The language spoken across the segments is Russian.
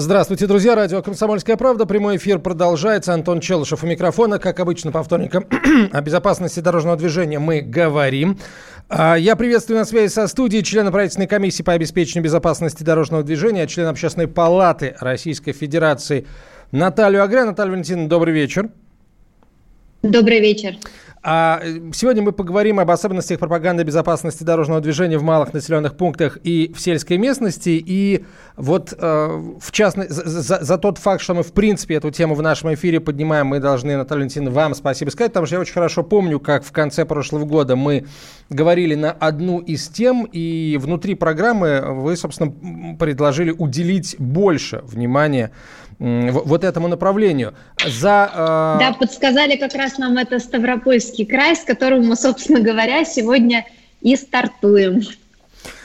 Здравствуйте, друзья. Радио «Комсомольская правда». Прямой эфир продолжается. Антон Челышев у микрофона. Как обычно, по вторникам о безопасности дорожного движения мы говорим. А, Я приветствую на связи со студией члена правительственной комиссии по обеспечению безопасности дорожного движения, член Общественной палаты Российской Федерации Наталью Агря. Наталья Валентиновна, добрый вечер. Добрый вечер. А сегодня мы поговорим об особенностях пропаганды безопасности дорожного движения в малых населенных пунктах и в сельской местности. И вот э, в частности, за, за- тот факт, что мы в принципе эту тему в нашем эфире поднимаем, мы должны, Наталья Валентиновна, вам спасибо сказать, потому что я очень хорошо помню, как в конце прошлого года мы говорили на одну из тем, и внутри программы вы, собственно, предложили уделить больше внимания вот этому направлению. За, э, Да, подсказали как раз нам это Ставропольский край, с которым мы, собственно говоря, сегодня и стартуем.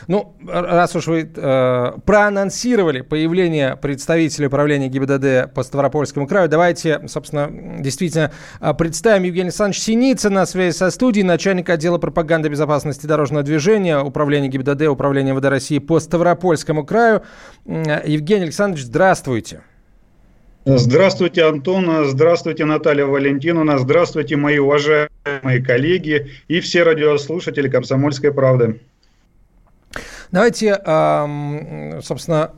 Ну, раз уж вы э, проанонсировали появление представителя управления ГИБДД по Ставропольскому краю, давайте, собственно, действительно э, представим Евгения Александровича Синицына на связи со студией, начальник отдела пропаганды безопасности дорожного движения, управления ГИБДД, управления МВД России по Ставропольскому краю. Евгений Александрович, здравствуйте. Здравствуйте, Антон. Здравствуйте, Наталья Валентиновна. Здравствуйте, мои уважаемые коллеги и все радиослушатели «Комсомольской правды». Давайте, собственно,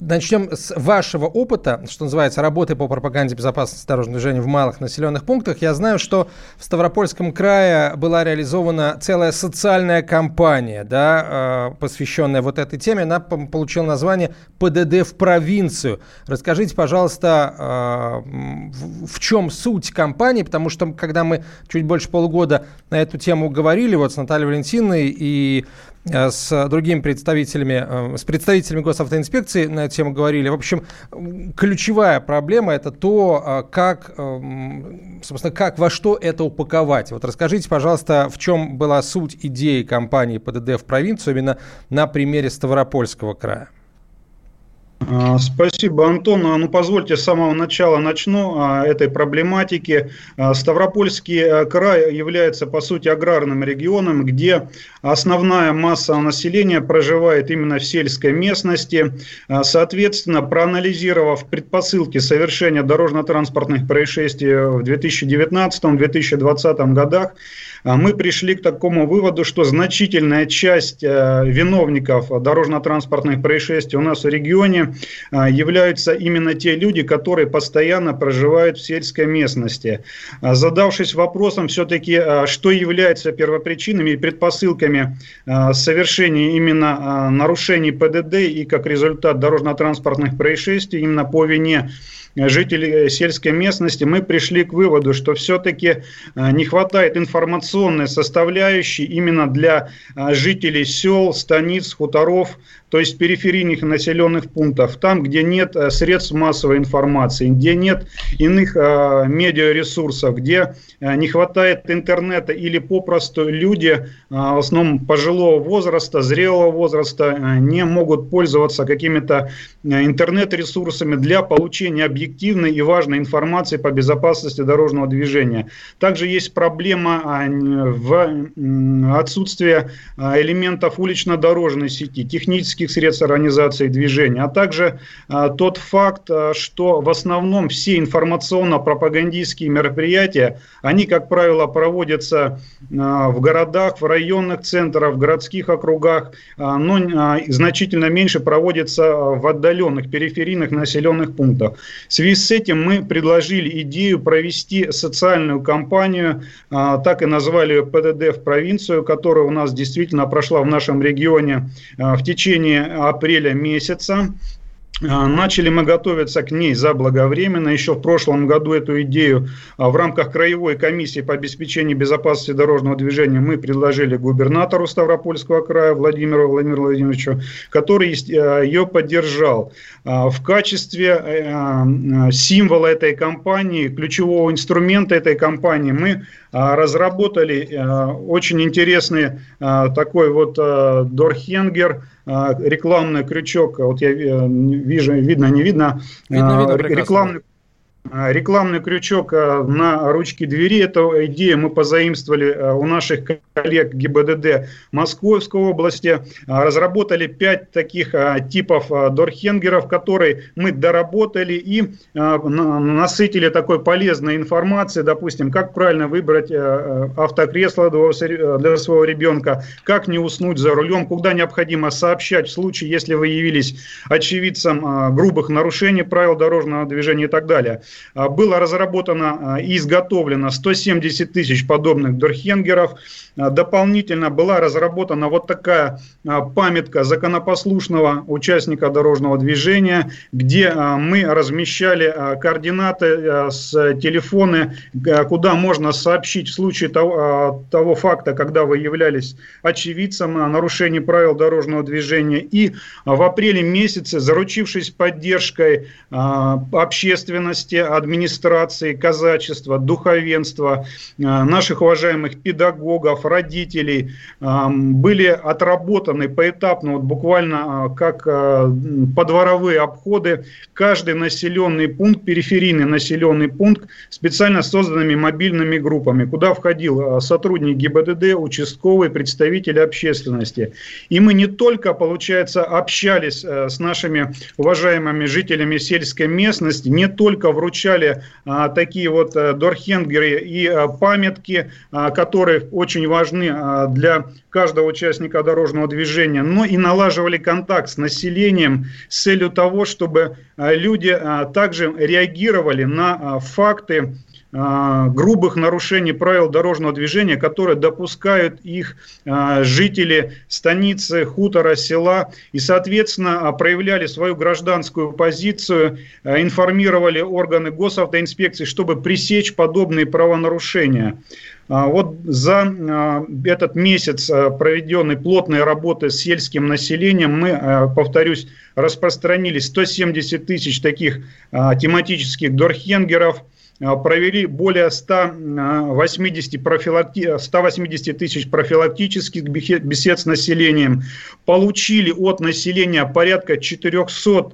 начнем с вашего опыта, что называется, работы по пропаганде безопасности дорожного движения в малых населенных пунктах. Я знаю, что в Ставропольском крае была реализована целая социальная кампания, да, э, посвященная вот этой теме. Она получила название «ПДД в провинцию». Расскажите, пожалуйста, э, в, чем суть кампании, потому что когда мы чуть больше полугода на эту тему говорили, вот с Натальей Валентиной и с другими представителями, э, с представителями госавтоинспекции на эту тему говорили. В общем, ключевая проблема это то, э, как, э, м, собственно, как во что это упаковать. Вот расскажите, пожалуйста, в чем была суть идеи кампании ПДД в провинцию именно на примере Ставропольского края. А, Спасибо, Антон. А, Ну, позвольте, с самого начала начну а, этой проблематики. А, Ставропольский а, край является, по сути, аграрным регионом, где основная масса населения проживает именно в сельской местности. Соответственно, проанализировав предпосылки совершения дорожно-транспортных происшествий в 2019-2020 годах, мы пришли к такому выводу, что значительная часть э, виновников дорожно-транспортных происшествий у нас в регионе а, являются именно те люди, которые постоянно проживают в сельской местности. А, Задавшись вопросом все-таки, а, что является первопричинами и предпосылками а, совершения именно а, нарушений ПДД и как результат дорожно-транспортных происшествий именно по вине жителей сельской местности, мы пришли к выводу, что все-таки а, не хватает информационной составляющей именно для а, жителей сел, станиц, хуторов, то есть периферийных населенных пунктов, там, где нет а, средств массовой информации, где нет иных а, медиаресурсов, где а, не хватает интернета или попросту люди, а, в основном пожилого возраста, зрелого возраста, не могут пользоваться какими-то интернет-ресурсами для получения объективной и важной информации по безопасности дорожного движения. Также есть проблема а, в отсутствии а, элементов улично-дорожной сети, технических средств организации движения, а также а, тот факт, а, что в основном все информационно-пропагандистские мероприятия, они, как правило, проводятся а, в городах, в районных центрах, в городских округах, но значительно меньше проводится а, в отдаленных периферийных населенных пунктах. В связи с этим мы предложили идею провести социальную кампанию, так и назвали ПДД в провинцию, которая у нас действительно прошла в нашем регионе в течение апреля месяца. а, начали мы готовиться к ней заблаговременно. Еще в прошлом году эту идею а, в рамках Краевой комиссии по обеспечению безопасности дорожного движения мы предложили губернатору Ставропольского края Владимиру Владимиру Владимировичу, который а, ее поддержал. В качестве символа этой кампании, ключевого инструмента этой кампании мы разработали очень интересный такой вот дорхенгер – а, рекламный крючок, вот я э, вижу, видно, не видно, видно, видно а, рекламный а, рекламный крючок а, на ручке двери. Эту идею мы позаимствовали а, у наших коллег ГИБДД Московской области. Разработали пять таких типов дорхенгеров, которые мы доработали и насытили такой полезной информацией, допустим, как правильно выбрать автокресло для своего ребенка, как не уснуть за рулем, куда необходимо сообщать в случае, если вы явились очевидцем грубых нарушений правил дорожного движения и так далее. А, было разработано а, и изготовлено 170 тысяч подобных дорхенгеров. А, дополнительно была разработана вот такая памятка законопослушного участника дорожного движения, где мы размещали координаты с телефоны, куда можно сообщить в случае того, того факта, когда вы являлись очевидцем нарушений правил дорожного движения. И в апреле месяце, заручившись поддержкой общественности, администрации, казачества, духовенства, э, наших уважаемых педагогов, родителей были отработаны поэтапно, вот буквально э, как э, подворовые обходы, каждый населенный пункт, периферийный населенный пункт специально созданными мобильными группами, куда входил сотрудник ГИБДД, участковый, представители общественности. И мы не только, получается, общались с нашими уважаемыми жителями сельской местности, не только вручали получали а, такие вот а, дорхенгеры и а, памятки, а, которые очень важны а, для каждого участника дорожного движения, но и налаживали контакт с населением с целью того, чтобы а, люди а, также реагировали на а, факты грубых нарушений правил дорожного движения, которые допускают их а, жители станицы, хутора, села и, соответственно, а, проявляли свою гражданскую позицию, информировали органы госавтоинспекции, чтобы пресечь подобные правонарушения. Вот за этот месяц проведенной плотной работы с сельским населением мы, повторюсь, распространили 170 тысяч таких тематических дорхенгеров – провели более 180, профилакти... 180 тысяч профилактических бесед с населением, получили от населения порядка 400 а,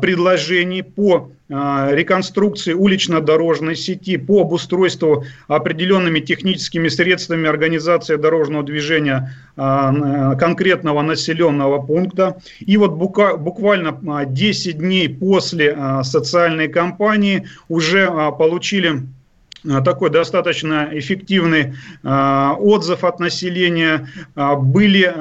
предложений по а, реконструкции улично-дорожной сети, по обустройству определенными техническими средствами организации дорожного движения а, конкретного населенного пункта. И вот буквально 10 дней после социальной кампании уже получили Э, такой достаточно эффективный э, отзыв от населения. Э, были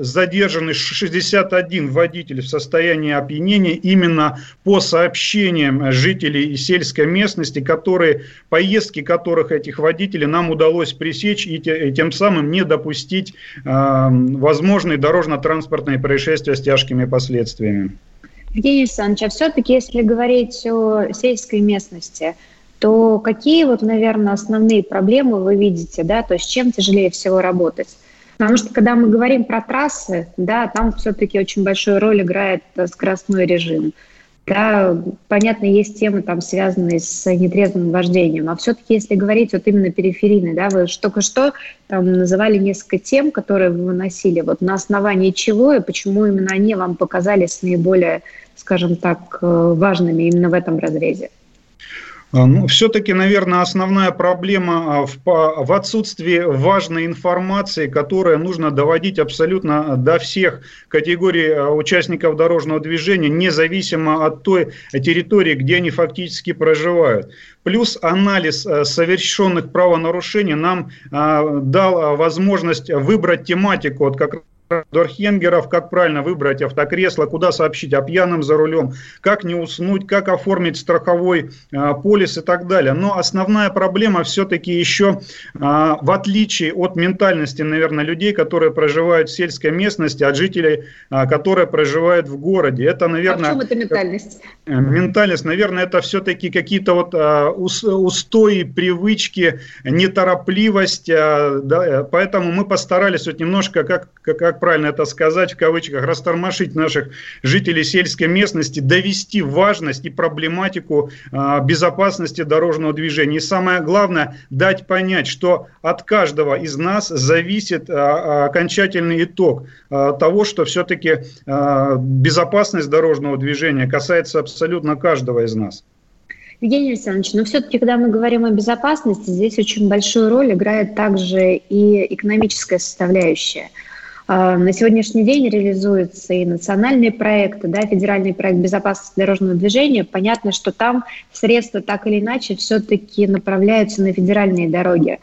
задержаны 61 водитель в состоянии опьянения именно по сообщениям жителей сельской местности, которые, поездки которых этих водителей нам удалось пресечь и тем самым не допустить возможные дорожно-транспортные происшествия с тяжкими последствиями. Евгений Александрович, а все-таки, если говорить о сельской местности – то какие вот, наверное, основные проблемы вы видите, да, то есть чем тяжелее всего работать? Потому что когда мы говорим про трассы, да, там все-таки очень большую роль играет э, скоростной режим. Да, понятно, есть темы там, связанные с нетрезвым вождением, а все-таки, если говорить вот именно периферийный, да, вы только что там называли несколько тем, которые вы выносили, вот на основании чего и почему именно они вам показались наиболее, скажем так, э, важными именно в этом разрезе? А, ну, все-таки, наверное, основная проблема а, в, в отсутствии важной информации, которая нужно доводить абсолютно до всех категорий а, участников дорожного движения, независимо от той территории, где они фактически проживают. Плюс анализ совершенных правонарушений нам дал возможность выбрать тематику, вот как Дорхенгеров, как правильно выбрать автокресло, куда сообщить о пьяном за рулем, как не уснуть, как оформить страховой э, полис и так далее. Но основная проблема все-таки еще, э, в отличие от ментальности, наверное, людей, которые проживают в сельской местности, от жителей, э, которые проживают в городе. Это, наверное... А в чем эта ментальность? Ментальность, наверное, это все-таки какие-то вот э, устои, привычки, неторопливость. Э, да, поэтому мы постарались вот немножко, как, как правильно это сказать, в кавычках, растормошить наших жителей сельской местности, довести важность и проблематику а, безопасности дорожного движения. И самое главное, дать понять, что от каждого из нас зависит а, окончательный итог а, того, что все-таки безопасность дорожного движения касается абсолютно каждого из нас. Евгений Александрович, но все-таки, когда мы говорим о безопасности, здесь очень большую роль играет также и экономическая составляющая – на сегодняшний день реализуются и национальные проекты, да, федеральный проект безопасности дорожного движения. Понятно, что там средства так или иначе все-таки направляются на федеральные дороги.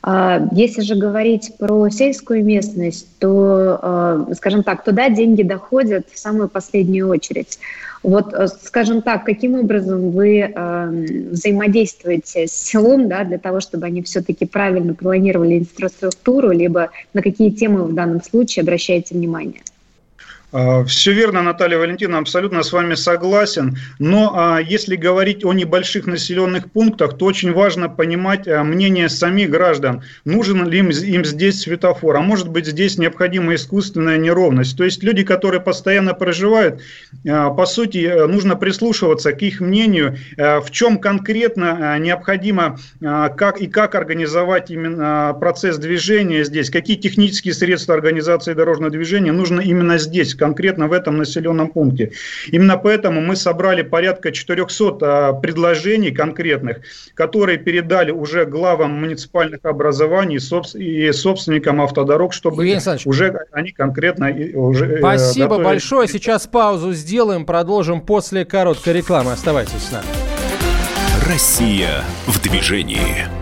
А, если же говорить про сельскую местность, то, а, скажем так, туда деньги доходят в самую последнюю очередь. Вот, э, скажем так, каким образом вы э, взаимодействуете с селом да, для того, чтобы они все-таки правильно планировали инфраструктуру, либо на какие темы в данном случае обращаете внимание? А, Все верно, Наталья Валентина, абсолютно с вами согласен. Но а, если говорить о небольших населенных пунктах, то очень важно понимать а, мнение самих граждан. Нужен ли им, им здесь светофор, а может быть здесь необходима искусственная неровность. То есть люди, которые постоянно проживают, по сути, нужно прислушиваться к их мнению, в чем конкретно необходимо как и как организовать именно процесс движения здесь, какие технические средства организации дорожного движения нужно именно здесь, конкретно в этом населенном пункте. Именно поэтому мы собрали порядка 400 а, предложений конкретных, которые передали уже главам муниципальных образований и собственникам автодорог, чтобы уже они конкретно уже э, Спасибо готовили. большое. Сейчас паузу сделаем, продолжим после короткой рекламы. Оставайтесь с нами. Россия в движении.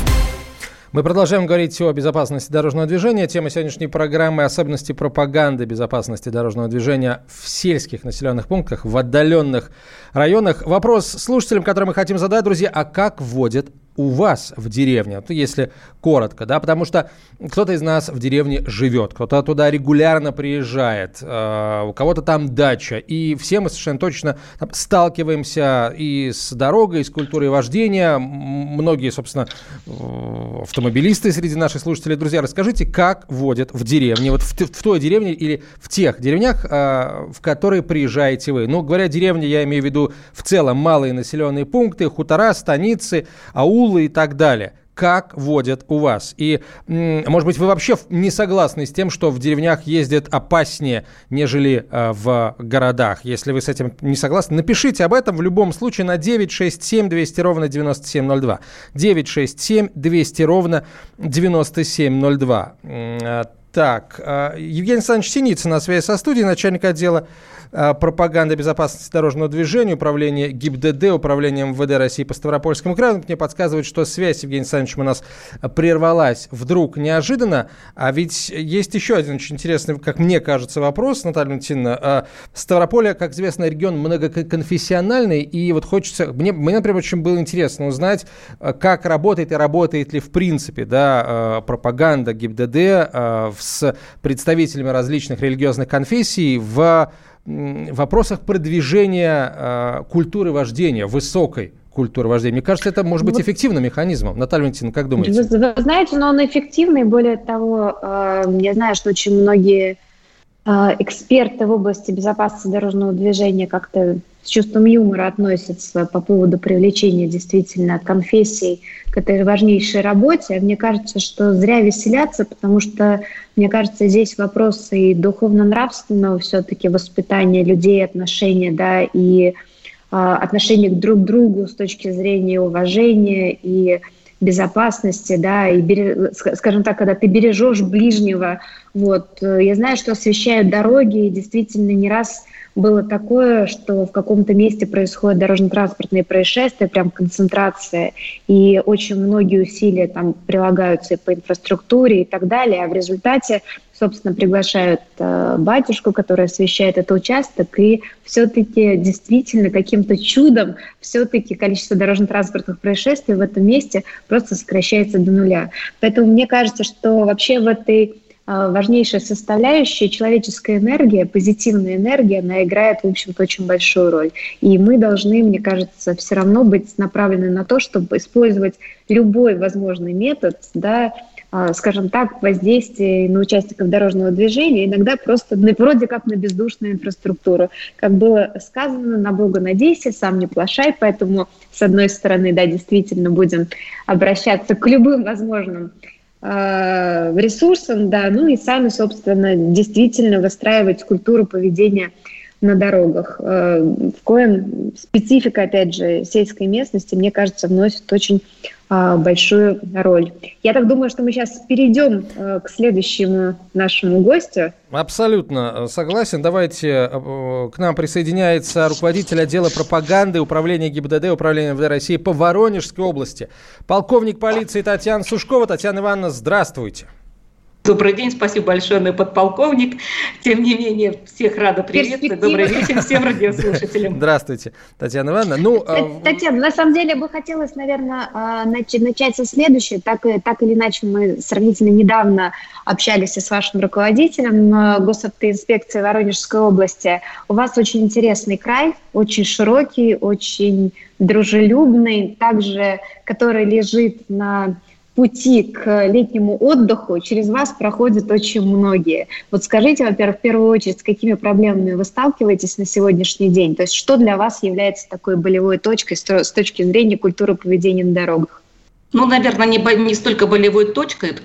Мы продолжаем говорить о безопасности дорожного движения. Тема сегодняшней программы – особенности пропаганды безопасности дорожного движения в сельских населенных пунктах, в отдаленных районах. Вопрос слушателям, который мы хотим задать, друзья, а как вводят у вас в деревне, вот если коротко, да, потому что кто-то из нас в деревне живет, кто-то туда регулярно приезжает, э, у кого-то там дача, и все мы совершенно точно сталкиваемся и с дорогой, и с культурой вождения. Многие, собственно, автомобилисты среди наших слушателей. Друзья, расскажите, как водят в деревне, вот в, той деревне или в тех деревнях, э, в которые приезжаете вы. Ну, говоря деревни, я имею в виду в целом малые населенные пункты, хутора, станицы, аулы, аулы и так далее как водят у вас. И, может быть, вы вообще не согласны с тем, что в деревнях ездят опаснее, нежели э, в городах. Если вы с этим не согласны, напишите об этом в любом случае на 967 200 ровно 9702. 967 200 ровно 9702. Так, Евгений Александрович Синицын на связи со студией, начальник отдела Э, пропаганда безопасности дорожного движения, управление ГИБДД, управление МВД России по Ставропольскому краю. Мне подсказывает, что связь с Евгением Александровичем у нас прервалась вдруг неожиданно. А ведь есть еще один очень интересный, как мне кажется, вопрос, Наталья Валентиновна. Э, Ставрополь, как известно, регион многоконфессиональный, и вот хочется... Мне, мне, например, очень было интересно узнать, э, как работает и работает ли в принципе да, пропаганда ГИБДД с представителями различных религиозных конфессий в вопросах продвижения э, культуры вождения, высокой культуры вождения. Мне кажется, это может быть вот. эффективным механизмом. Наталья Валентиновна, как думаете? Вы, вы знаете, но он эффективный. Более того, э, я знаю, что очень многие а, эксперты в области безопасности дорожного движения как-то с чувством юмора относятся по поводу привлечения действительно конфессий к этой важнейшей работе. Мне кажется, что зря веселяться, потому что, мне кажется, здесь вопросы и духовно-нравственного все-таки воспитания людей, отношения, да, и э, отношения друг к другу с точки зрения уважения и безопасности, да, и, скажем так, когда ты бережешь ближнего, вот, э, я знаю, что освещают дороги, и действительно не раз было такое, что в каком-то месте происходят дорожно-транспортные происшествия, прям концентрация, и очень многие усилия там прилагаются и по инфраструктуре и так далее, а в результате, собственно, приглашают э, батюшку, который освещает этот участок, и все-таки действительно каким-то чудом все-таки количество дорожно-транспортных происшествий в этом месте просто сокращается до нуля. Поэтому мне кажется, что вообще в этой важнейшая составляющая человеческая энергия, позитивная энергия, она играет, в общем-то, очень большую роль. И мы должны, мне кажется, все равно быть направлены на то, чтобы использовать любой возможный метод, да, а, скажем так, воздействия на участников дорожного движения, иногда просто вроде как на бездушную инфраструктуру. Как было сказано, на Бога надейся, сам не плашай, поэтому, с одной стороны, да, действительно будем обращаться к любым возможным э, ресурсам, да, ну и сами, собственно, действительно выстраивать культуру поведения на дорогах. Э, в коем специфика, опять же, сельской местности, мне кажется, вносит очень а, большую роль. Я так думаю, что мы сейчас перейдем э, к следующему нашему гостю. Абсолютно согласен. Давайте э, к нам присоединяется руководитель отдела пропаганды Управления ГИБДД, Управления МВД России по Воронежской области. Полковник полиции Татьяна Сушкова. Татьяна Ивановна, здравствуйте. Добрый день, спасибо большое, мой подполковник. Тем не менее, всех рада приветствовать. Добрый вечер всем радиослушателям. Здравствуйте, Татьяна Ивановна. Ну, а, Татьяна, на самом деле бы хотелось, наверное, а, начать со следующего. Так, так или иначе, мы сравнительно недавно общались с вашим руководителем госавтоинспекции Воронежской области. У вас очень интересный край, очень широкий, очень дружелюбный, также который лежит на пути к летнему отдыху через вас проходят очень многие. Вот скажите, во-первых, в первую очередь, с какими проблемами вы сталкиваетесь на сегодняшний день? То есть что для вас является такой болевой точкой с точки зрения культуры поведения на дорогах? Ну, наверное, не, не столько болевой точкой,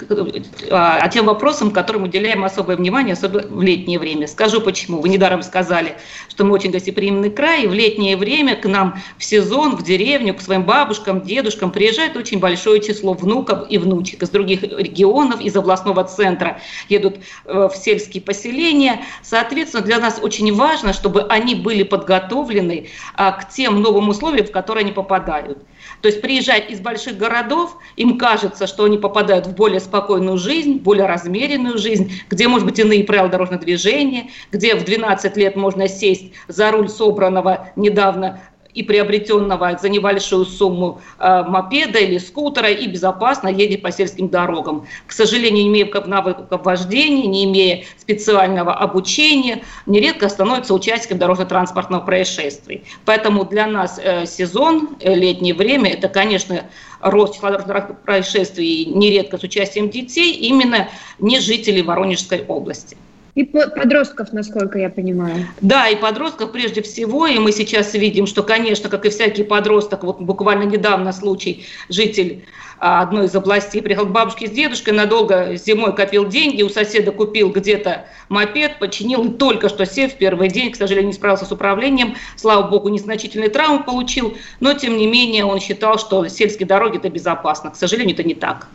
а, а тем вопросом, которым уделяем особое внимание, особенно в летнее время. Скажу почему. Вы недаром сказали, что мы очень гостеприимный край, и в летнее время к нам в сезон, в деревню, к своим бабушкам, дедушкам приезжает очень большое число внуков и внучек из других регионов, из областного центра, едут э, в сельские поселения. Соответственно, для нас очень важно, чтобы они были подготовлены а, к тем новым условиям, в которые они попадают. То есть приезжать из больших городов, им кажется, что они попадают в более спокойную жизнь, более размеренную жизнь, где, может быть, иные правила дорожного движения, где в 12 лет можно сесть за руль собранного недавно и приобретенного за небольшую сумму э, мопеда или скутера и безопасно едет по сельским дорогам. К сожалению, не имея навыков вождения, не имея специального обучения, нередко становится участником дорожно-транспортного происшествий. Поэтому для нас э, сезон, э, летнее время, это, конечно, рост дорожных происшествий нередко с участием детей, именно не жителей Воронежской области. И подростков, насколько я понимаю. Да, и подростков прежде всего. И мы сейчас видим, что, конечно, как и всякий подросток, вот буквально недавно случай, житель а, одной из областей приехал к бабушке с дедушкой, надолго зимой копил деньги, у соседа купил где-то мопед, починил, и только что сев в первый день, к сожалению, не справился с управлением, слава богу, незначительные травмы получил, но, тем не менее, он считал, что сельские дороги – это безопасно. К сожалению, это не так.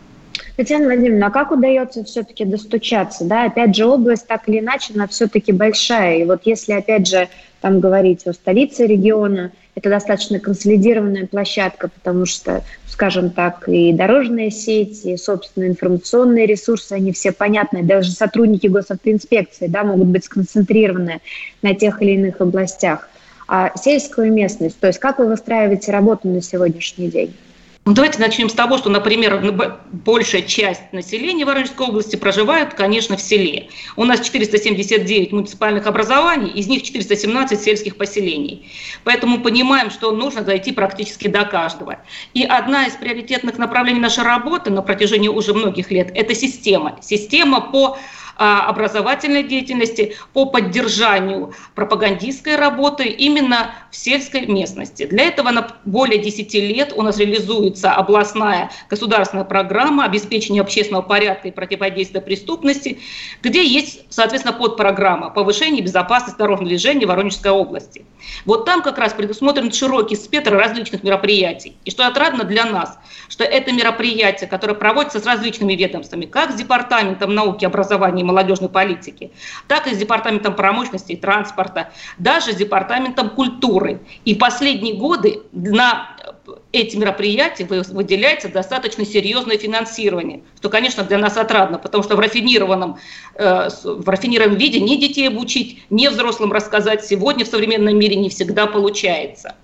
Татьяна Владимировна, а как удается все-таки достучаться? Да, опять же, область так или иначе, она все-таки большая. И вот если, опять же, там говорить о столице региона, это достаточно консолидированная площадка, потому что, скажем так, и дорожные сети, и, собственно, информационные ресурсы, они все понятны. Даже сотрудники госавтоинспекции да, могут быть сконцентрированы на тех или иных областях. А сельскую местность, то есть как вы выстраиваете работу на сегодняшний день? Ну, давайте начнем с того, что, например, большая часть населения Воронежской области проживает, конечно, в селе. У нас 479 муниципальных образований, из них 417 сельских поселений. Поэтому понимаем, что нужно зайти практически до каждого. И одна из приоритетных направлений нашей работы на протяжении уже многих лет – это система. Система по образовательной деятельности, по поддержанию пропагандистской работы именно в сельской местности. Для этого на более 10 лет у нас реализуется областная государственная программа обеспечения общественного порядка и противодействия преступности, где есть, соответственно, подпрограмма повышения безопасности дорожного движения в Воронежской области. Вот там как раз предусмотрен широкий спектр различных мероприятий. И что отрадно для нас, что это мероприятие, которое проводится с различными ведомствами, как с Департаментом науки, образования и молодежной политики, так и с Департаментом промышленности и транспорта, даже с Департаментом культуры. И последние годы на эти мероприятия выделяется достаточно серьезное финансирование, что, конечно, для нас отрадно, потому что в рафинированном, э, в рафинированном виде ни детей обучить, ни взрослым рассказать сегодня в современном мире не всегда получается.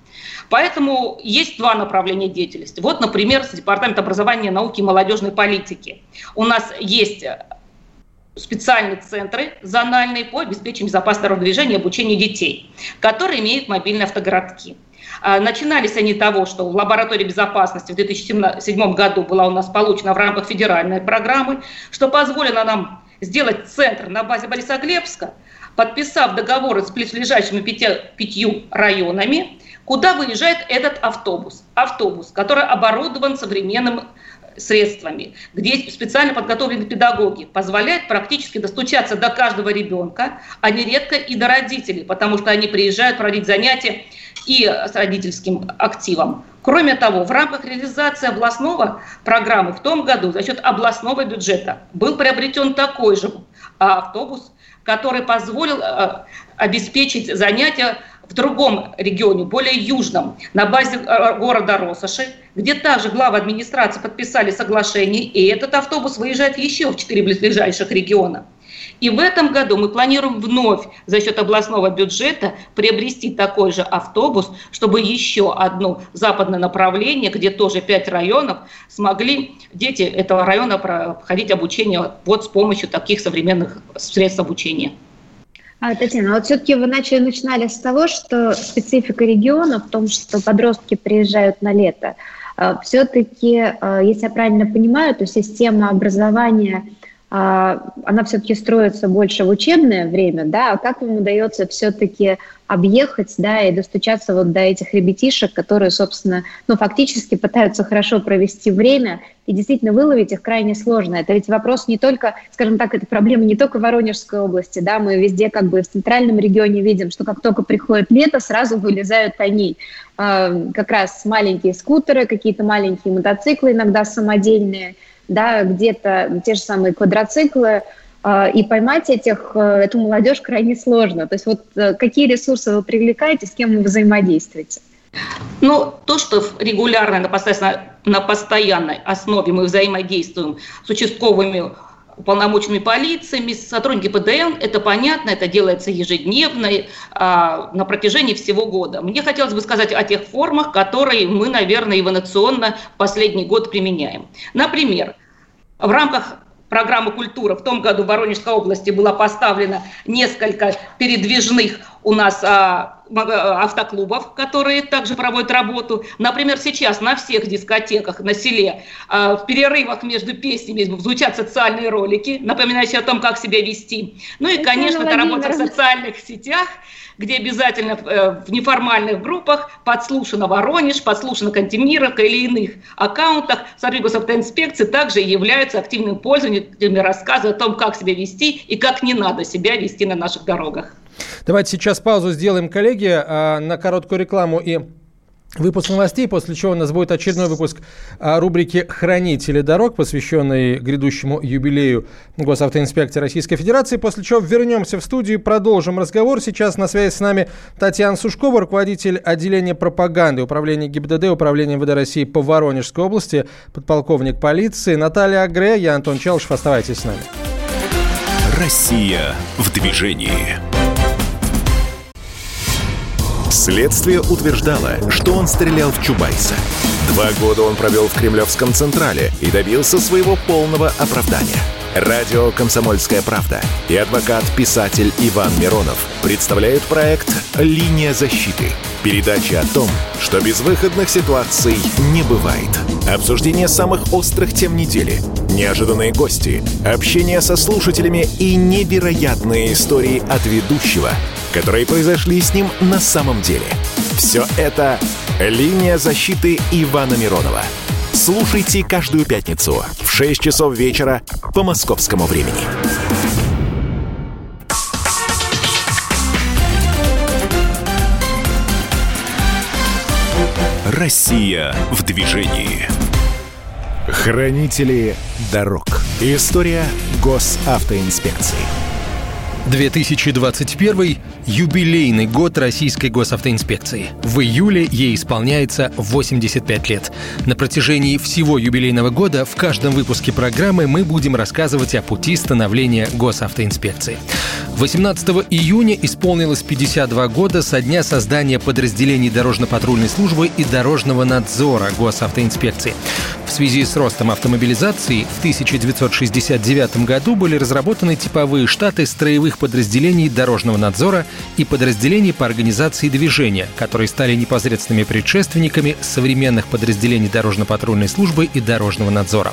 Поэтому есть два направления деятельности. Вот, например, с Департамента образования, науки и молодежной политики. У нас есть специальные центры зональные по обеспечению безопасного движения и обучению детей, которые имеют мобильные автогородки. А, начинались они того, что в лаборатории безопасности в 2007 году была у нас получена в рамках федеральной программы, что позволило нам сделать центр на базе Борисоглебска, подписав договоры с близлежащими пятью, пятью районами, куда выезжает этот автобус. Автобус, который оборудован современным средствами, где специально подготовлены педагоги, позволяет практически достучаться до каждого ребенка, а нередко и до родителей, потому что они приезжают проводить занятия и с родительским активом. Кроме того, в рамках реализации областного программы в том году за счет областного бюджета был приобретен такой же автобус, который позволил э, обеспечить занятия в другом регионе, более южном, на базе э, города Росоши, где также главы администрации подписали соглашение, и этот автобус выезжает еще в четыре ближайших региона. И в этом году мы планируем вновь за счет областного бюджета приобрести такой же автобус, чтобы еще одно западное направление, где тоже пять районов, смогли дети этого района проходить обучение вот с помощью таких современных средств обучения. А, Татьяна, вот все-таки вы начали, начинали с того, что специфика региона в том, что подростки приезжают на лето. А, все-таки, а, если я правильно понимаю, то система образования она все-таки строится больше в учебное время, да, а как вам удается все-таки объехать, да, и достучаться вот до этих ребятишек, которые, собственно, ну, фактически пытаются хорошо провести время, и действительно выловить их крайне сложно. Это ведь вопрос не только, скажем так, это проблема не только в Воронежской области, да, мы везде как бы в центральном регионе видим, что как только приходит лето, сразу вылезают они. Э, как раз маленькие скутеры, какие-то маленькие мотоциклы, иногда самодельные – да, где-то те же самые квадроциклы, а, и поймать этих, э, эту молодежь крайне сложно. То есть вот э, какие ресурсы вы привлекаете, с кем вы взаимодействуете? Ну, то, что регулярно, на на постоянной основе мы взаимодействуем с участковыми уполномоченными полициями, сотрудники ПДН, это понятно, это делается ежедневно, а, на протяжении всего года. Мне хотелось бы сказать о тех формах, которые мы, наверное, эволюционно последний год применяем. Например, в рамках программы «Культура» в том году в Воронежской области было поставлено несколько передвижных у нас а, а, автоклубов, которые также проводят работу. Например, сейчас на всех дискотеках на селе а, в перерывах между песнями звучат социальные ролики, напоминающие о том, как себя вести. Ну и, конечно, это работа в социальных сетях, где обязательно э, в неформальных группах подслушано Воронеж, подслушано Кантемировка или иных аккаунтах Сарвигосавтоинспекции также являются активными пользователями рассказа о том, как себя вести и как не надо себя вести на наших дорогах. Давайте сейчас паузу сделаем, коллеги, а, на короткую рекламу и Выпуск новостей, после чего у нас будет очередной выпуск а, рубрики «Хранители дорог», посвященный грядущему юбилею Госавтоинспекции Российской Федерации, после чего вернемся в студию и продолжим разговор. Сейчас на связи с нами Татьяна Сушкова, руководитель отделения пропаганды Управления ГИБДД, Управления МВД России по Воронежской области, подполковник полиции Наталья Агре, я Антон Челышев, оставайтесь с нами. Россия в движении. Следствие утверждало, что он стрелял в Чубайса. Два года он провел в Кремлевском Централе и добился своего полного оправдания. Радио «Комсомольская правда» и адвокат-писатель Иван Миронов представляют проект «Линия защиты». Передача о том, что безвыходных ситуаций не бывает. Обсуждение самых острых тем недели, неожиданные гости, общение со слушателями и невероятные истории от ведущего – которые произошли с ним на самом деле. Все это «Линия защиты Ивана Миронова». Слушайте каждую пятницу в 6 часов вечера по московскому времени. Россия в движении. Хранители дорог. История госавтоинспекции. 2021 – юбилейный год Российской госавтоинспекции. В июле ей исполняется 85 лет. На протяжении всего юбилейного года в каждом выпуске программы мы будем рассказывать о пути становления госавтоинспекции. 18 июня исполнилось 52 года со дня создания подразделений дорожно-патрульной службы и дорожного надзора госавтоинспекции. В связи с ростом автомобилизации в 1969 году были разработаны типовые штаты строевых подразделений дорожного надзора и подразделений по организации движения, которые стали непосредственными предшественниками современных подразделений дорожно-патрульной службы и дорожного надзора.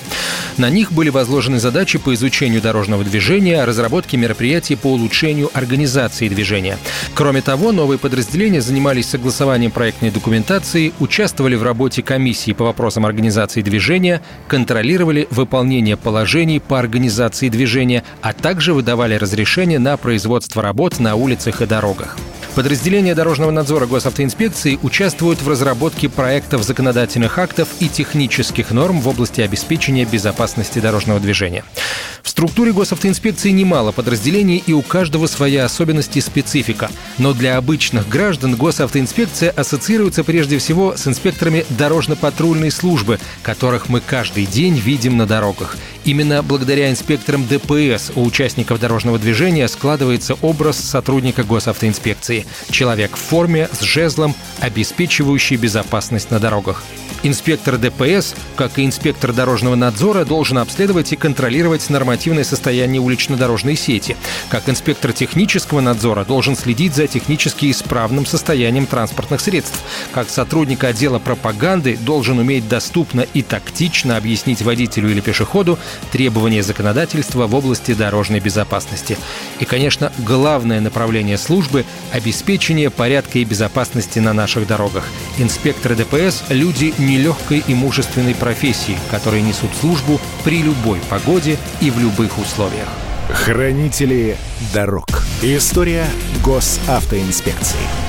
На них были возложены задачи по изучению дорожного движения, разработке мероприятий по улучшению организации движения. Кроме того, новые подразделения занимались согласованием проектной документации, участвовали в работе комиссии по вопросам организации движения контролировали выполнение положений по организации движения, а также выдавали разрешения на производство работ на улицах и дорогах. Подразделения дорожного надзора госавтоинспекции участвуют в разработке проектов законодательных актов и технических норм в области обеспечения безопасности дорожного движения. В структуре госавтоинспекции немало подразделений, и у каждого своя особенность и специфика. Но для обычных граждан госавтоинспекция ассоциируется прежде всего с инспекторами дорожно-патрульной службы, которых мы каждый день видим на дорогах. Именно благодаря инспекторам ДПС у участников дорожного движения складывается образ сотрудника госавтоинспекции. Человек в форме, с жезлом, обеспечивающий безопасность на дорогах. Инспектор ДПС, как и инспектор дорожного надзора, должен обследовать и контролировать нормативное состояние улично-дорожной сети. Как инспектор технического надзора должен следить за технически исправным состоянием транспортных средств. Как сотрудник отдела пропаганды должен уметь доступно и тактично объяснить водителю или пешеходу требования законодательства в области дорожной безопасности. И, конечно, главное направление службы – обеспечение порядка и безопасности на наших дорогах. Инспекторы ДПС – люди нелегкой и мужественной профессии, которые несут службу при любой погоде и в любых условиях. Хранители дорог. История госавтоинспекции.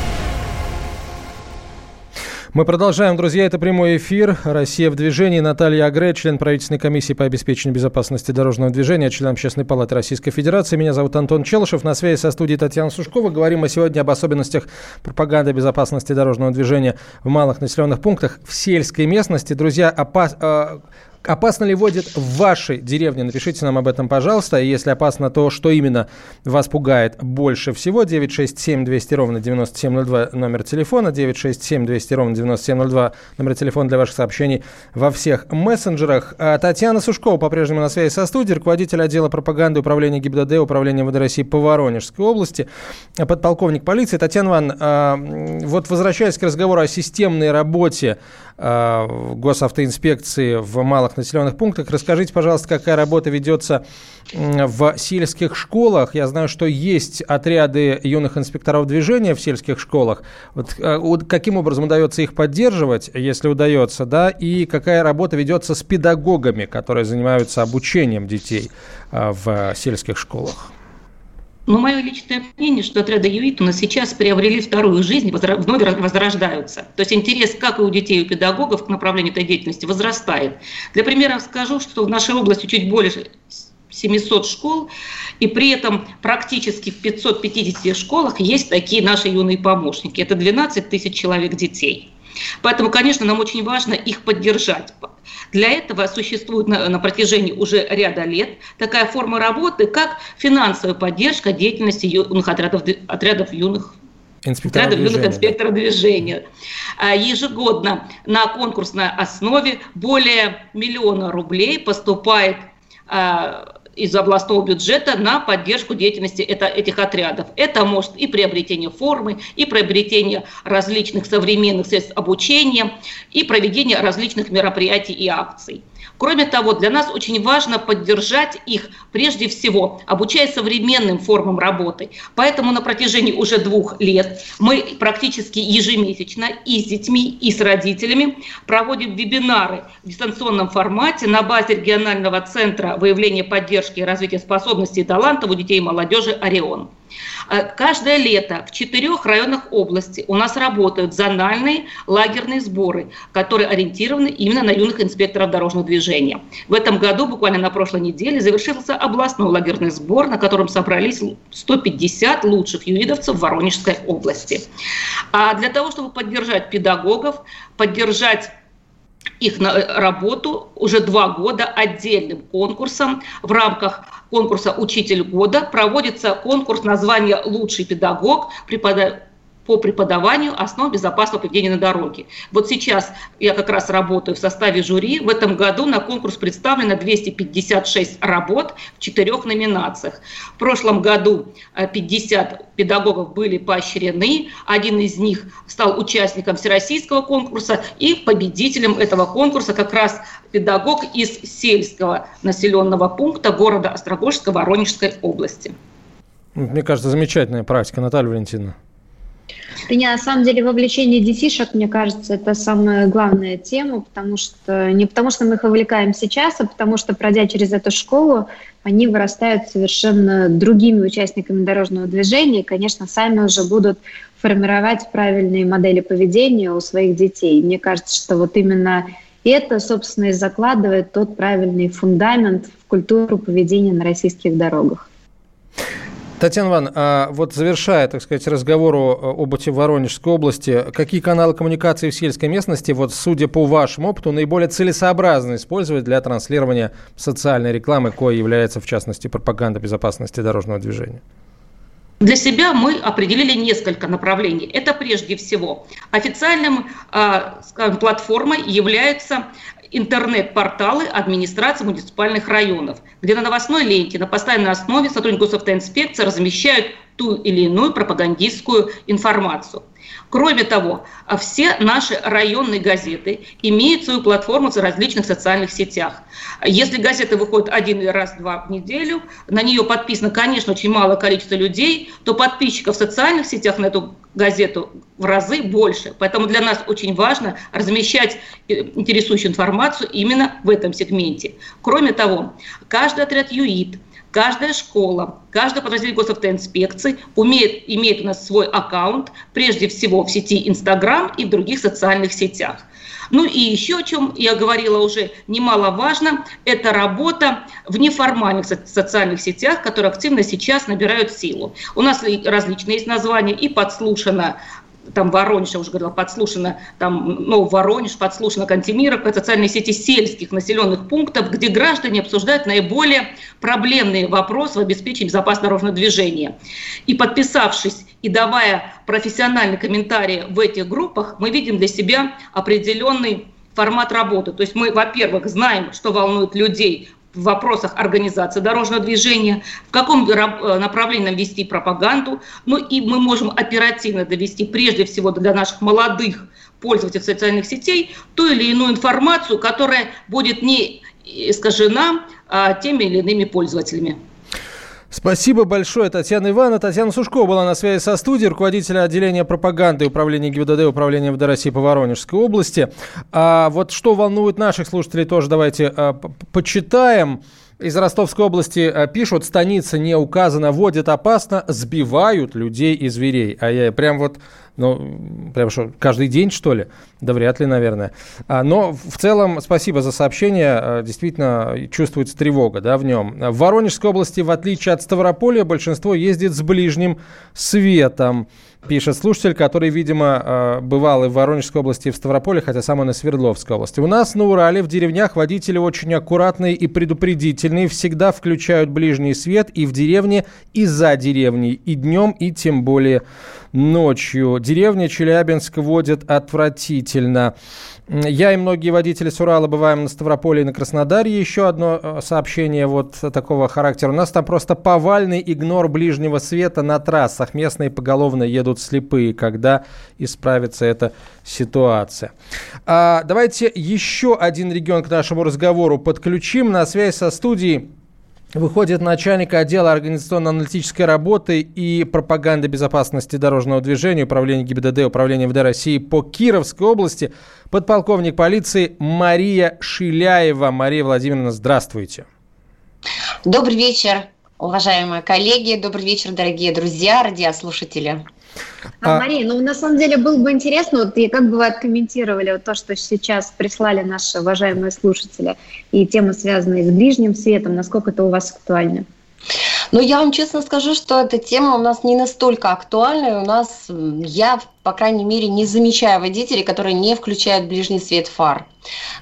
Мы продолжаем, друзья. Это прямой эфир. Россия в движении. Наталья Агре, член правительственной комиссии по обеспечению безопасности дорожного движения, член Общественной палаты Российской Федерации. Меня зовут Антон Челышев. На связи со студией Татьяна Сушкова. Говорим мы сегодня об особенностях пропаганды безопасности дорожного движения в малых населенных пунктах, в сельской местности. Друзья, опас... Опасно ли водят в вашей деревне? Напишите нам об этом, пожалуйста. И если опасно, то что именно вас пугает больше всего? 967 200 ровно 9702 номер телефона. 967 200 ровно 9702 номер телефона для ваших сообщений во всех мессенджерах. А Татьяна Сушкова по-прежнему на связи со студией, руководитель отдела пропаганды управления ГИБДД, управления МВД России по Воронежской области, подполковник полиции. Татьяна Ивановна, а, вот возвращаясь к разговору о системной работе госавтоинспекции в малых населенных пунктах. Расскажите, пожалуйста, какая работа ведется в сельских школах. Я знаю, что есть отряды юных инспекторов движения в сельских школах. Вот, а, вот каким образом удается их поддерживать, если удается, да, и какая работа ведется с педагогами, которые занимаются обучением детей а, в сельских школах? Но мое личное мнение, что отряды ЮИТ у нас сейчас приобрели вторую жизнь, вновь возрождаются. То есть интерес, как и у детей, и у педагогов к направлению этой деятельности возрастает. Для примера скажу, что в нашей области чуть более 700 школ, и при этом практически в 550 школах есть такие наши юные помощники. Это 12 тысяч человек детей. Поэтому, конечно, нам очень важно их поддержать. Для этого существует на, на протяжении уже ряда лет такая форма работы, как финансовая поддержка деятельности юных отрядов, отрядов юных отрядов юных инспекторов движения. А, ежегодно на конкурсной основе более миллиона рублей поступает а, из областного бюджета на поддержку деятельности это, этих отрядов. Это может и приобретение формы, и приобретение различных современных средств обучения, и проведение различных мероприятий и акций. Кроме того, для нас очень важно поддержать их прежде всего, обучая современным формам работы. Поэтому на протяжении уже двух лет мы практически ежемесячно и с детьми, и с родителями проводим вебинары в дистанционном формате на базе регионального центра выявления поддержки и развития способностей и талантов у детей и молодежи «Орион». Э, каждое лето в четырех районах области у нас работают зональные лагерные сборы, которые ориентированы именно на юных инспекторов дорожного движения. В этом году, буквально на прошлой неделе, завершился областной лагерный сбор, на котором собрались 150 лучших юидовцев Воронежской области. А для того, чтобы поддержать педагогов, поддержать их на э, работу уже два года отдельным конкурсом. В рамках конкурса «Учитель года» проводится конкурс названия «Лучший педагог», преподаватель по преподаванию основ безопасного поведения на дороге. Вот сейчас я как раз работаю в составе жюри. В этом году на конкурс представлено 256 работ в четырех номинациях. В прошлом году 50 э, педагогов были поощрены. Один из них стал участником всероссийского конкурса и победителем этого конкурса как раз педагог из сельского населенного пункта города Острогожска Воронежской области. Мне кажется, замечательная практика, Наталья Валентиновна. Не, на самом деле вовлечение детишек, мне кажется, это самая главная тема, потому что не потому что мы их вовлекаем сейчас, а потому что, пройдя через эту школу, они вырастают совершенно другими участниками дорожного движения и, конечно, сами уже будут формировать правильные модели поведения у своих детей. Мне кажется, что вот именно это, собственно, и закладывает тот правильный фундамент в культуру поведения на российских дорогах. Татьяна Ивановна, а вот завершая, так сказать, разговору э, об этой Воронежской области, какие каналы коммуникации в сельской местности, вот судя по вашему опыту, наиболее целесообразно использовать для транслирования социальной рекламы, кое является, в частности, пропаганда безопасности дорожного движения? Для себя мы определили несколько направлений. Это прежде всего официальным скажем, платформой является интернет-порталы администрации муниципальных районов, где на новостной ленте на постоянной основе сотрудники госавтоинспекции размещают ту или иную пропагандистскую информацию. Кроме того, все наши районные газеты имеют свою платформу в различных социальных сетях. Если газета выходит один раз-два в неделю, на нее подписано, конечно, очень малое количество людей, то подписчиков в социальных сетях на эту газету в разы больше. Поэтому для нас очень важно размещать э, интересующую информацию именно в этом сегменте. Кроме того, каждый отряд ЮИД – Каждая школа, каждое подразделение госавтоинспекции умеет, имеет у нас свой аккаунт, прежде всего в сети Инстаграм и в других социальных сетях. Ну и еще о чем я говорила уже немаловажно, это работа в неформальных социальных сетях, которые активно сейчас набирают силу. У нас различные есть названия, и подслушано там Воронеж, я уже говорила, подслушано, там, ну, Воронеж, подслушано Кантемировка, социальные сети сельских населенных пунктов, где граждане обсуждают наиболее проблемные вопросы в обеспечении безопасного дорожного движения. И подписавшись и давая профессиональный комментарий в этих группах, мы видим для себя определенный формат работы. То есть мы, во-первых, знаем, что волнует людей в вопросах организации дорожного движения, в каком э, направлении нам вести пропаганду. Ну и мы можем оперативно довести, прежде всего для наших молодых пользователей социальных сетей, ту или иную информацию, которая будет не искажена а, теми или иными пользователями. Спасибо большое, Татьяна Ивановна. Татьяна Сушкова была на связи со студией, руководителя отделения пропаганды Управления ГИБДД Управления МВД России по Воронежской области. А вот что волнует наших слушателей, тоже давайте а, почитаем. Из Ростовской области э, пишут, станица не указана, водят опасно, сбивают людей и зверей. А я прям вот, ну, прям что, каждый день, что ли? Да вряд ли, наверное. А, но в целом, спасибо за сообщение. Э, действительно, чувствуется тревога да, в нем. В Воронежской области, в отличие от Ставрополя, большинство ездит с ближним светом пишет слушатель, который, видимо, э, бывал и в Воронежской области, и в Ставрополе, хотя сам он из Свердловской области. У нас на Урале в деревнях водители очень аккуратные и предупредительные, всегда включают ближний свет и в деревне, и за деревней, и днем, и тем более ночью. Деревня Челябинск водит отвратительно. Я и многие водители с Урала бываем на Ставрополе и на Краснодаре. Еще одно э, сообщение вот такого характера. У нас там просто повальный игнор ближнего света на трассах. Местные поголовно едут слепые, когда исправится эта ситуация. А, давайте еще один регион к нашему разговору подключим. На связь со студией выходит начальник отдела организационно-аналитической работы и пропаганды безопасности дорожного движения Управления ГИБДД Управления МВД России по Кировской области, подполковник полиции Мария Шиляева. Мария Владимировна, здравствуйте. Добрый вечер, уважаемые коллеги. Добрый вечер, дорогие друзья, радиослушатели. А, а, Мария, ну на самом деле было бы интересно, вот и как бы вы откомментировали вот то, что сейчас прислали наши уважаемые слушатели, и темы, связанные с ближним светом, насколько это у вас актуально? Но я вам честно скажу, что эта тема у нас не настолько актуальна. У нас, я, по крайней мере, не замечаю водителей, которые не включают ближний свет фар.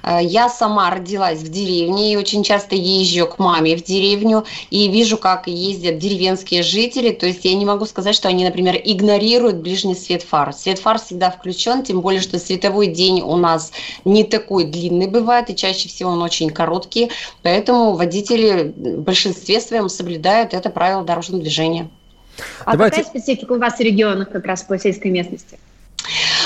Э, я сама родилась в деревне и очень часто езжу к маме в деревню и вижу, как ездят деревенские жители. То есть я не могу сказать, что они, например, игнорируют ближний свет фар. Свет фар всегда включен, тем более, что световой день у нас не такой длинный бывает, и чаще всего он очень короткий. Поэтому водители в большинстве своем соблюдают это правило дорожного движения. А Давайте... какая специфика у вас в регионах как раз по сельской местности?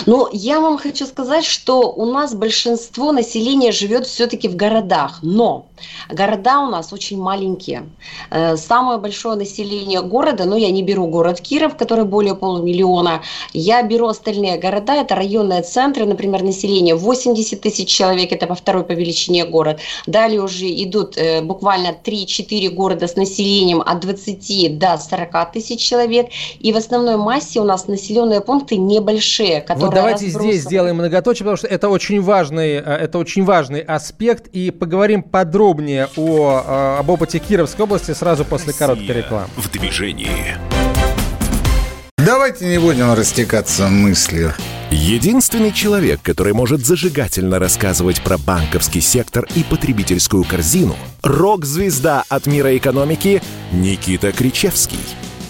Но я вам хочу сказать, что у нас большинство населения живет все-таки в городах, но города у нас очень маленькие. Э, самое большое население города, ну я не беру город Киров, который более полумиллиона, я беру остальные города, это районные центры, например, население 80 тысяч человек, это по второй по величине город. Далее уже идут э, буквально 3-4 города с населением от 20 до 40 тысяч человек, и в основной массе у нас населенные пункты небольшие, которые вот давайте разбросаны. здесь сделаем многоточие, потому что это очень важный, э, это очень важный аспект, и поговорим подробнее о, э, об опыте Кировской области сразу после Россия короткой рекламы. в движении. Давайте не будем растекаться мыслью. Единственный человек, который может зажигательно рассказывать про банковский сектор и потребительскую корзину – рок-звезда от мира экономики Никита Кричевский –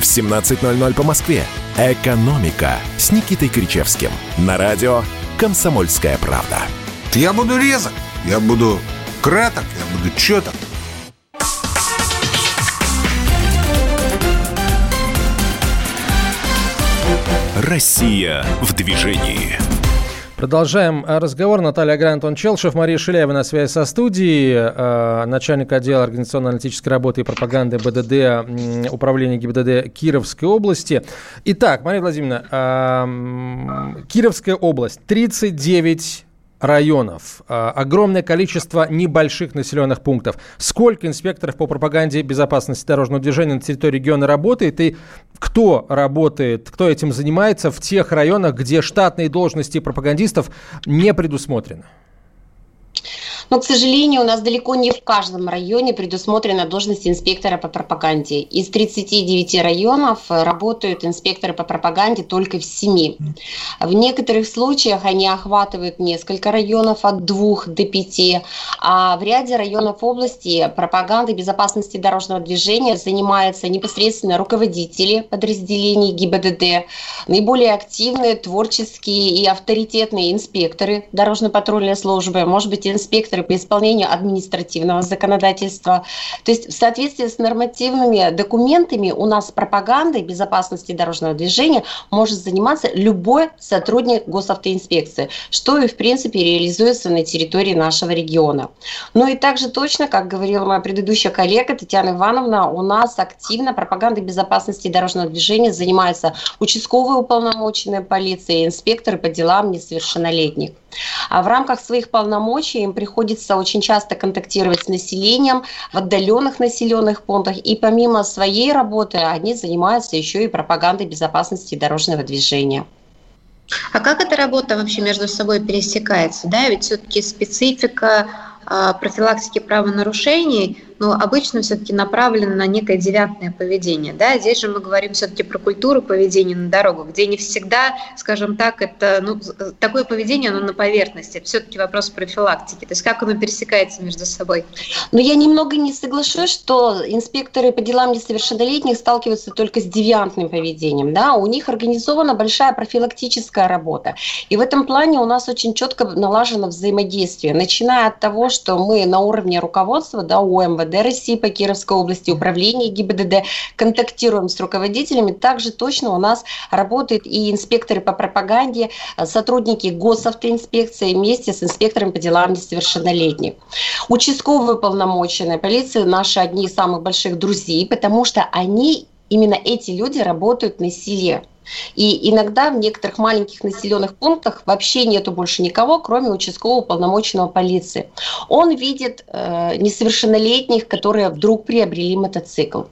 в 17.00 по Москве. «Экономика» с Никитой Кричевским. На радио «Комсомольская правда». Я буду резок, я буду краток, я буду четок. Россия в движении. Продолжаем э, разговор. Наталья Антон Челшев, Мария Шиляева на связи со студией, э, начальник отдела организационно-аналитической работы и пропаганды БДД Управления ГИБДД Кировской области. Итак, Мария Владимировна, э, Кировская область, 39 районов, а, огромное количество небольших населенных пунктов. Сколько инспекторов по пропаганде безопасности дорожного движения на территории региона работает и кто работает, кто этим занимается в тех районах, где штатные должности пропагандистов не предусмотрены? Но, к сожалению, у нас далеко не в каждом районе предусмотрена должность инспектора по пропаганде. Из 39 районов работают инспекторы по пропаганде только в 7. В некоторых случаях они охватывают несколько районов от 2 до 5, а в ряде районов области пропаганды безопасности дорожного движения занимаются непосредственно руководители подразделений ГИБДД, наиболее активные, творческие и авторитетные инспекторы дорожно-патрульной службы, может быть, инспекторы инспекторы по исполнению административного законодательства. То есть в соответствии с нормативными документами у нас пропагандой безопасности дорожного движения может заниматься любой сотрудник госавтоинспекции, что и в принципе реализуется на территории нашего региона. Ну и также точно, как говорила моя предыдущая коллега Татьяна Ивановна, у нас активно пропагандой безопасности дорожного движения занимаются участковые уполномоченные полиции, инспекторы по делам несовершеннолетних. А в рамках своих полномочий им приходится очень часто контактировать с населением в отдаленных населенных пунктах. И помимо своей работы они занимаются еще и пропагандой безопасности дорожного движения. А как эта работа вообще между собой пересекается? Да, ведь все-таки специфика профилактики правонарушений, но обычно все-таки направлено на некое девиантное поведение. Да? Здесь же мы говорим все-таки про культуру поведения на дорогах, где не всегда, скажем так, это ну, такое поведение, оно на поверхности. Все-таки вопрос профилактики. То есть как оно пересекается между собой? Но я немного не соглашусь, что инспекторы по делам несовершеннолетних сталкиваются только с девиантным поведением. Да? У них организована большая профилактическая работа. И в этом плане у нас очень четко налажено взаимодействие, начиная от того, что мы на уровне руководства, да, у МВД, России по Кировской области, управление ГИБДД, контактируем с руководителями. Также точно у нас работают и инспекторы по пропаганде, э, сотрудники госавтоинспекции вместе с инспектором по делам несовершеннолетних. Участковые полномоченные полиции наши одни из самых больших друзей, потому что они именно эти люди работают на селе. И иногда в некоторых маленьких населенных пунктах вообще нету больше никого, кроме участкового полномоченного полиции. Он видит э, несовершеннолетних, которые вдруг приобрели мотоцикл.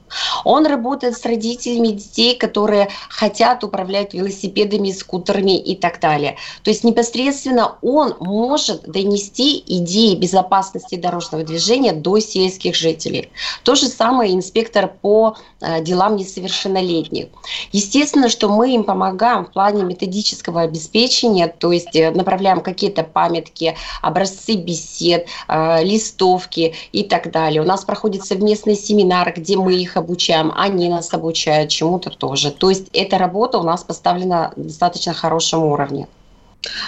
Он работает с родителями детей, которые хотят управлять велосипедами, скутерами и так далее. То есть непосредственно он может донести идеи безопасности дорожного движения до сельских жителей. То же самое инспектор по э, делам несовершеннолетних. Естественно, что мы им помогаем в плане методического обеспечения, то есть э, направляем какие-то памятки, образцы бесед, э, листовки и так далее. У нас проходит совместный семинар, где мы их обучаем, они нас обучают чему-то тоже. То есть эта работа у нас поставлена на достаточно хорошем уровне.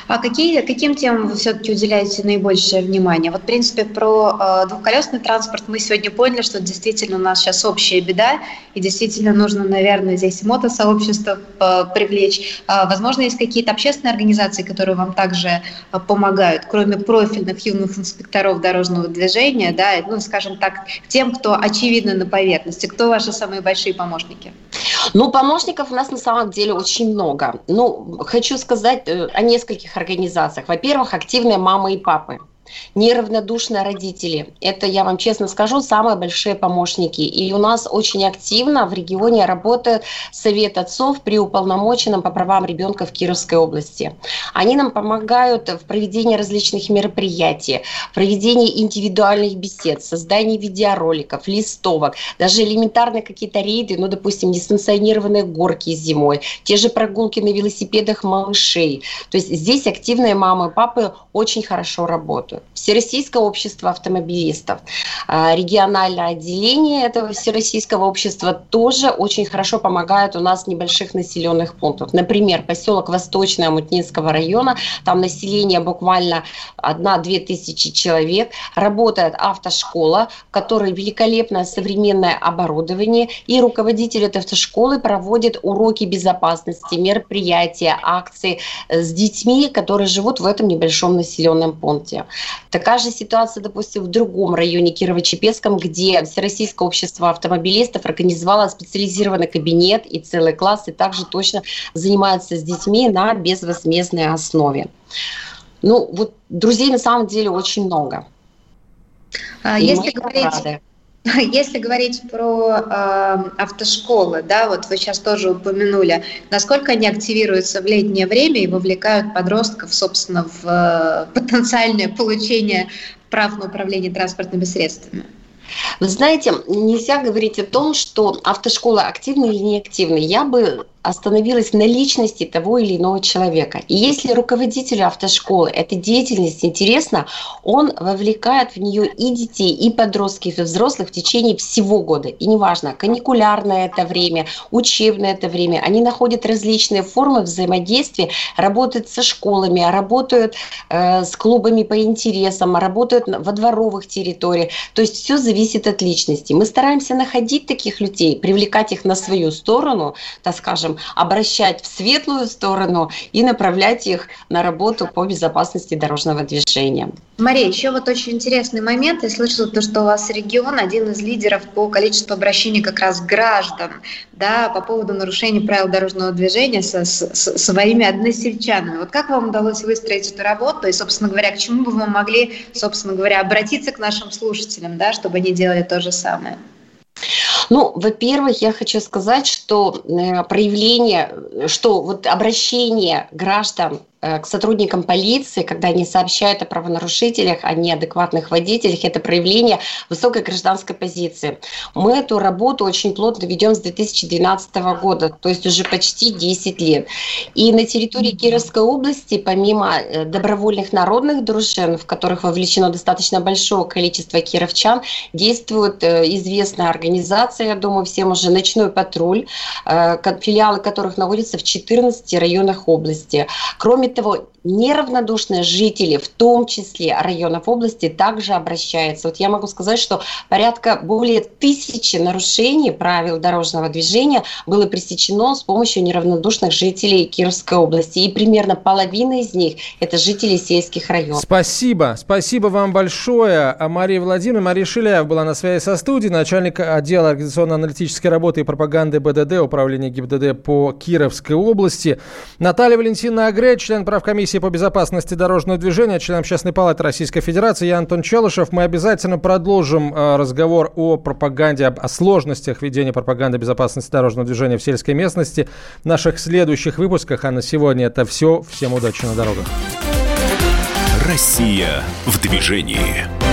А какие, каким темам вы все-таки уделяете наибольшее внимание? Вот, в принципе, про э, двухколесный транспорт мы сегодня поняли, что действительно у нас сейчас общая беда, и действительно нужно, наверное, здесь мотосообщество э, привлечь. Э, возможно, есть какие-то общественные организации, которые вам также э, помогают, кроме профильных юных инспекторов дорожного движения, да, ну, скажем так, тем, кто очевидно на поверхности. Кто ваши самые большие помощники? Ну, помощников у нас на самом деле очень много. Ну, хочу сказать э, о нескольких организациях. Во-первых, активные мамы и папы неравнодушные родители. Это, я вам честно скажу, самые большие помощники. И у нас очень активно в регионе работает Совет отцов при уполномоченном по правам ребенка в Кировской области. Они нам помогают в проведении различных мероприятий, в проведении индивидуальных бесед, создании видеороликов, листовок, даже элементарные какие-то рейды, ну, допустим, несанкционированные горки зимой, те же прогулки на велосипедах малышей. То есть здесь активные мамы и папы очень хорошо работают. Всероссийское общество автомобилистов. А, региональное отделение этого Всероссийского общества тоже очень хорошо помогает у нас в небольших населенных пунктах. Например, поселок Восточное Мутнинского района, там население буквально 1-2 тысячи человек, работает автошкола, в которой великолепное современное оборудование, и руководитель этой автошколы проводит уроки безопасности, мероприятия, акции с детьми, которые живут в этом небольшом населенном пункте. Такая же ситуация, допустим, в другом районе Кирово-Чепецком, где Всероссийское общество автомобилистов организовало специализированный кабинет и целый класс, и также точно занимаются с детьми на безвозмездной основе. Ну, вот друзей на самом деле очень много. А, если говорить... Рады. Если говорить про э, автошколы, да, вот вы сейчас тоже упомянули, насколько они активируются в летнее время и вовлекают подростков, собственно, в э, потенциальное получение прав на управление транспортными средствами? Вы знаете, нельзя говорить о том, что автошкола активна или неактивна. Я бы остановилась на личности того или иного человека. И если руководителю автошколы эта деятельность интересна, он вовлекает в нее и детей, и подростков, и взрослых в течение всего года. И неважно, каникулярное это время, учебное это время, они находят различные формы взаимодействия, работают со школами, работают э, с клубами по интересам, работают во дворовых территориях. То есть все зависит от личности. Мы стараемся находить таких людей, привлекать их на свою сторону, так скажем, можем обращать в светлую сторону и направлять их на работу по безопасности дорожного движения. Мария, еще вот очень интересный момент. Я слышала то, что у вас регион один из лидеров по количеству обращений как раз граждан да, по поводу нарушений правил дорожного движения со, с, с своими односельчанами. Вот как вам удалось выстроить эту работу и, собственно говоря, к чему бы вы могли, собственно говоря, обратиться к нашим слушателям, да, чтобы они делали то же самое? Ну, во-первых, я хочу сказать, что э, проявление, что вот обращение граждан к сотрудникам полиции, когда они сообщают о правонарушителях, о неадекватных водителях, это проявление высокой гражданской позиции. Мы эту работу очень плотно ведем с 2012 года, то есть уже почти 10 лет. И на территории Кировской области, помимо э, добровольных народных дружин, в которых вовлечено достаточно большое количество кировчан, действует э, известная организация, я думаю, всем уже «Ночной патруль», филиалы которых находятся в 14 районах области. Кроме того, неравнодушные жители, в том числе районов области, также обращаются. Вот я могу сказать, что порядка более тысячи нарушений правил дорожного движения было пресечено с помощью неравнодушных жителей Кировской области. И примерно половина из них – это жители сельских районов. Спасибо. Спасибо вам большое. А Мария Владимировна, Мария Шиляев была на связи со студией, начальник отдела организационно-аналитической работы и пропаганды БДД, управления ГИБДД по Кировской области. Наталья Валентиновна Агре, член правкомиссии по безопасности дорожного движения, член Общественной палаты Российской Федерации. Я Антон Челышев. Мы обязательно продолжим э, разговор о пропаганде, о сложностях ведения пропаганды безопасности дорожного движения в сельской местности в наших следующих выпусках. А на сегодня это все. Всем удачи на дорогах. Россия в движении.